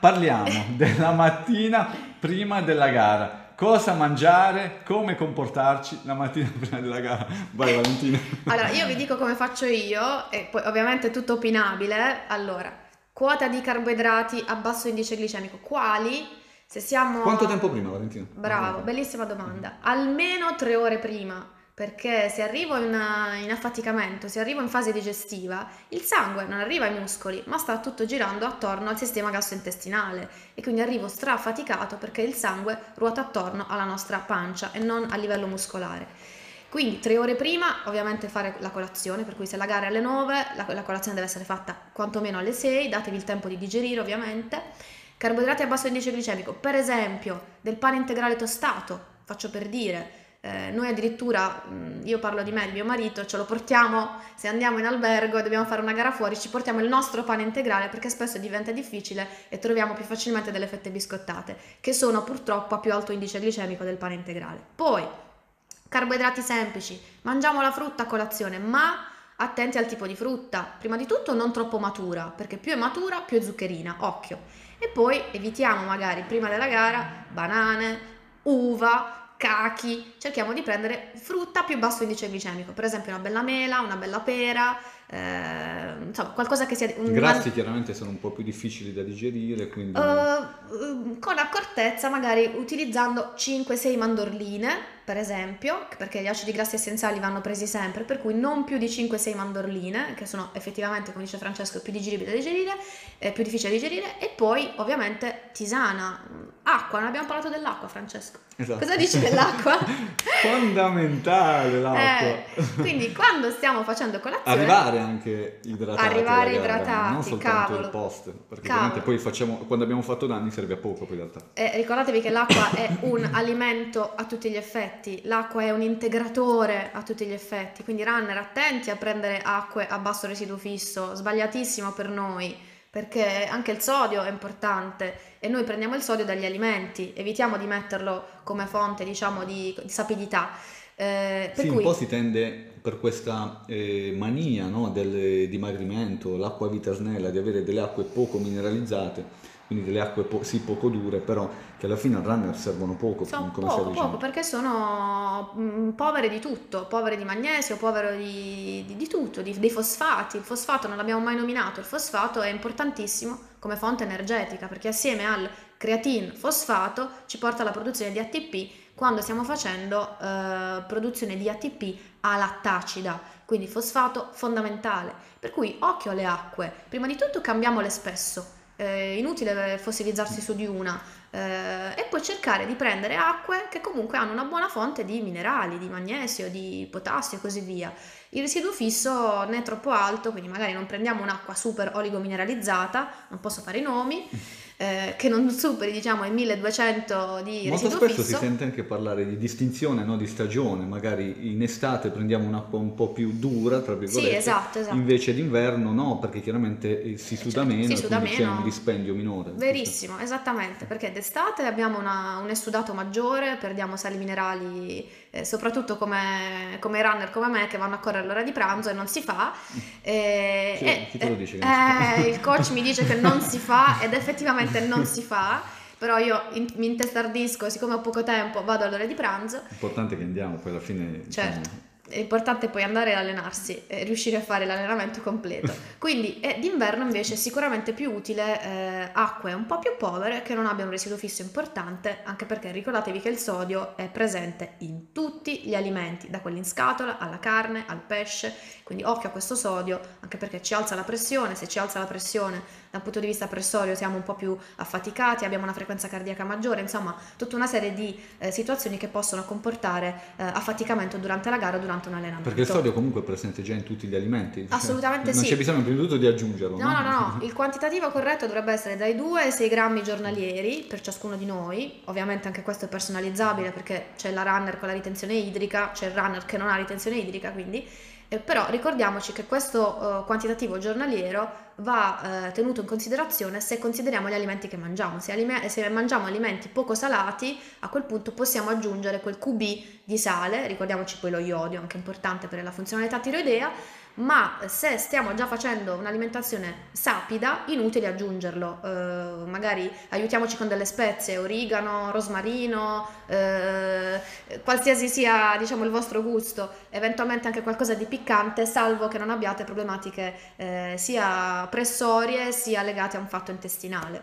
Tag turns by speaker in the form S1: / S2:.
S1: Parliamo della mattina prima della gara. Cosa mangiare, come comportarci la mattina prima della gara. Vai Valentina.
S2: Allora, io vi dico come faccio io, e poi ovviamente è tutto opinabile. Allora, quota di carboidrati a basso indice glicemico. Quali? Se siamo...
S1: Quanto tempo prima Valentina?
S2: Bravo, bellissima domanda. Almeno tre ore prima perché se arrivo in, in, affaticamento, se arrivo in fase digestiva, il sangue non arriva ai muscoli, ma sta tutto girando attorno al sistema gastrointestinale e quindi arrivo straffaticato perché il sangue ruota attorno alla nostra pancia e non a livello muscolare. Quindi tre ore prima ovviamente fare la colazione, per cui se la gara è alle 9, la, la colazione deve essere fatta quantomeno alle 6, datevi il tempo di digerire ovviamente. Carboidrati a basso indice glicemico, per esempio del pane integrale tostato, faccio per dire, eh, noi addirittura, io parlo di me, di mio marito, ce lo portiamo, se andiamo in albergo e dobbiamo fare una gara fuori, ci portiamo il nostro pane integrale perché spesso diventa difficile e troviamo più facilmente delle fette biscottate, che sono purtroppo a più alto indice glicemico del pane integrale. Poi, carboidrati semplici, mangiamo la frutta a colazione, ma attenti al tipo di frutta. Prima di tutto non troppo matura, perché più è matura più è zuccherina, occhio. E poi evitiamo magari prima della gara banane, uva, cachi, cerchiamo di prendere frutta a più basso indice glicemico, per esempio una bella mela, una bella pera, eh, insomma qualcosa che sia...
S1: I grassi chiaramente sono un po' più difficili da digerire, quindi... Uh,
S2: con accortezza magari utilizzando 5-6 mandorline, per esempio, perché gli acidi grassi essenziali vanno presi sempre, per cui non più di 5-6 mandorline, che sono effettivamente, come dice Francesco, più digeribili da digerire, eh, più difficili da digerire, e poi ovviamente tisana, acqua, non abbiamo parlato dell'acqua Francesco. Esatto. Cosa dici dell'acqua?
S1: Fondamentale l'acqua. Eh,
S2: quindi quando stiamo facendo colazione...
S1: Arrivare anche idratati.
S2: Arrivare idratati,
S1: non soltanto cavolo. il post, perché ovviamente poi facciamo, quando abbiamo fatto danni serve a poco poi in realtà.
S2: Eh, ricordatevi che l'acqua è un alimento a tutti gli effetti effetti, l'acqua è un integratore a tutti gli effetti, quindi runner attenti a prendere acque a basso residuo fisso, sbagliatissimo per noi, perché anche il sodio è importante e noi prendiamo il sodio dagli alimenti, evitiamo di metterlo come fonte diciamo di, di sapidità.
S1: Eh, sì, cui... un po' si tende per questa eh, mania no, del dimagrimento, l'acqua vita snella, di avere delle acque poco mineralizzate quindi delle acque po- sì poco dure, però che alla fine al runner servono poco.
S2: Come poco, poco, perché sono mh, mm, povere di tutto, povere di magnesio, povere di, di, di tutto, di, dei fosfati. Il fosfato non l'abbiamo mai nominato, il fosfato è importantissimo come fonte energetica, perché assieme al creatin fosfato ci porta alla produzione di ATP quando stiamo facendo eh, produzione di ATP a lattacida, quindi fosfato fondamentale. Per cui occhio alle acque, prima di tutto cambiamole spesso eh, inutile fossilizzarsi su di una eh, e poi cercare di prendere acque che comunque hanno una buona fonte di minerali, di magnesio, di potassio e così via. Il residuo fisso non è troppo alto, quindi magari non prendiamo un'acqua super oligomineralizzata, non posso fare i nomi eh, che non superi diciamo i 1200 di
S1: Molto spesso
S2: fisso.
S1: si sente anche parlare di distinzione no? di stagione, magari in estate prendiamo un'acqua un po' più dura, tra virgolette,
S2: sì, esatto, esatto.
S1: invece d'inverno no, perché chiaramente eh, si suda certo, meno, si suda meno. c'è un dispendio minore.
S2: Verissimo, esattamente, perché d'estate abbiamo una, un esudato maggiore, perdiamo sali minerali, eh, soprattutto come, come runner come me che vanno a correre all'ora di pranzo e non si fa.
S1: Eh, sì, e, chi te lo dice?
S2: Eh, il coach mi dice che non si fa ed effettivamente solitamente non si fa, però io in, mi intestardisco, siccome ho poco tempo vado all'ora di pranzo.
S1: L'importante è che andiamo, poi alla fine...
S2: Certo. Diciamo, L'importante è poi andare ad allenarsi e riuscire a fare l'allenamento completo. Quindi eh, d'inverno invece è sicuramente più utile eh, acque un po' più povere che non abbiano un residuo fisso importante, anche perché ricordatevi che il sodio è presente in tutti gli alimenti, da quelli in scatola alla carne, al pesce, quindi occhio a questo sodio, anche perché ci alza la pressione, se ci alza la pressione dal punto di vista pressorio siamo un po' più affaticati, abbiamo una frequenza cardiaca maggiore, insomma tutta una serie di eh, situazioni che possono comportare eh, affaticamento durante la gara, durante un allenamento.
S1: Perché il sodio comunque è presente già in tutti gli alimenti.
S2: Assolutamente
S1: cioè,
S2: sì.
S1: Non c'è bisogno prima di tutto di aggiungerlo.
S2: No, no, no, no, il quantitativo corretto dovrebbe essere dai 2 ai 6 grammi giornalieri per ciascuno di noi, ovviamente anche questo è personalizzabile perché c'è la runner con la ritenzione idrica, c'è il runner che non ha ritenzione idrica, quindi... Eh, però ricordiamoci che questo uh, quantitativo giornaliero va eh, tenuto in considerazione se consideriamo gli alimenti che mangiamo. Se, alime- se, mangiamo alimenti poco salati, a quel punto possiamo aggiungere quel QB di sale, ricordiamoci poi lo iodio, anche importante per la funzionalità tiroidea, ma se stiamo già facendo un'alimentazione sapida, inutile aggiungerlo. Eh, magari aiutiamoci con delle spezie, origano, rosmarino, eh, qualsiasi sia diciamo, il vostro gusto, eventualmente anche qualcosa di piccante, salvo che non abbiate problematiche eh, sia pressorie sia legate a un fatto intestinale.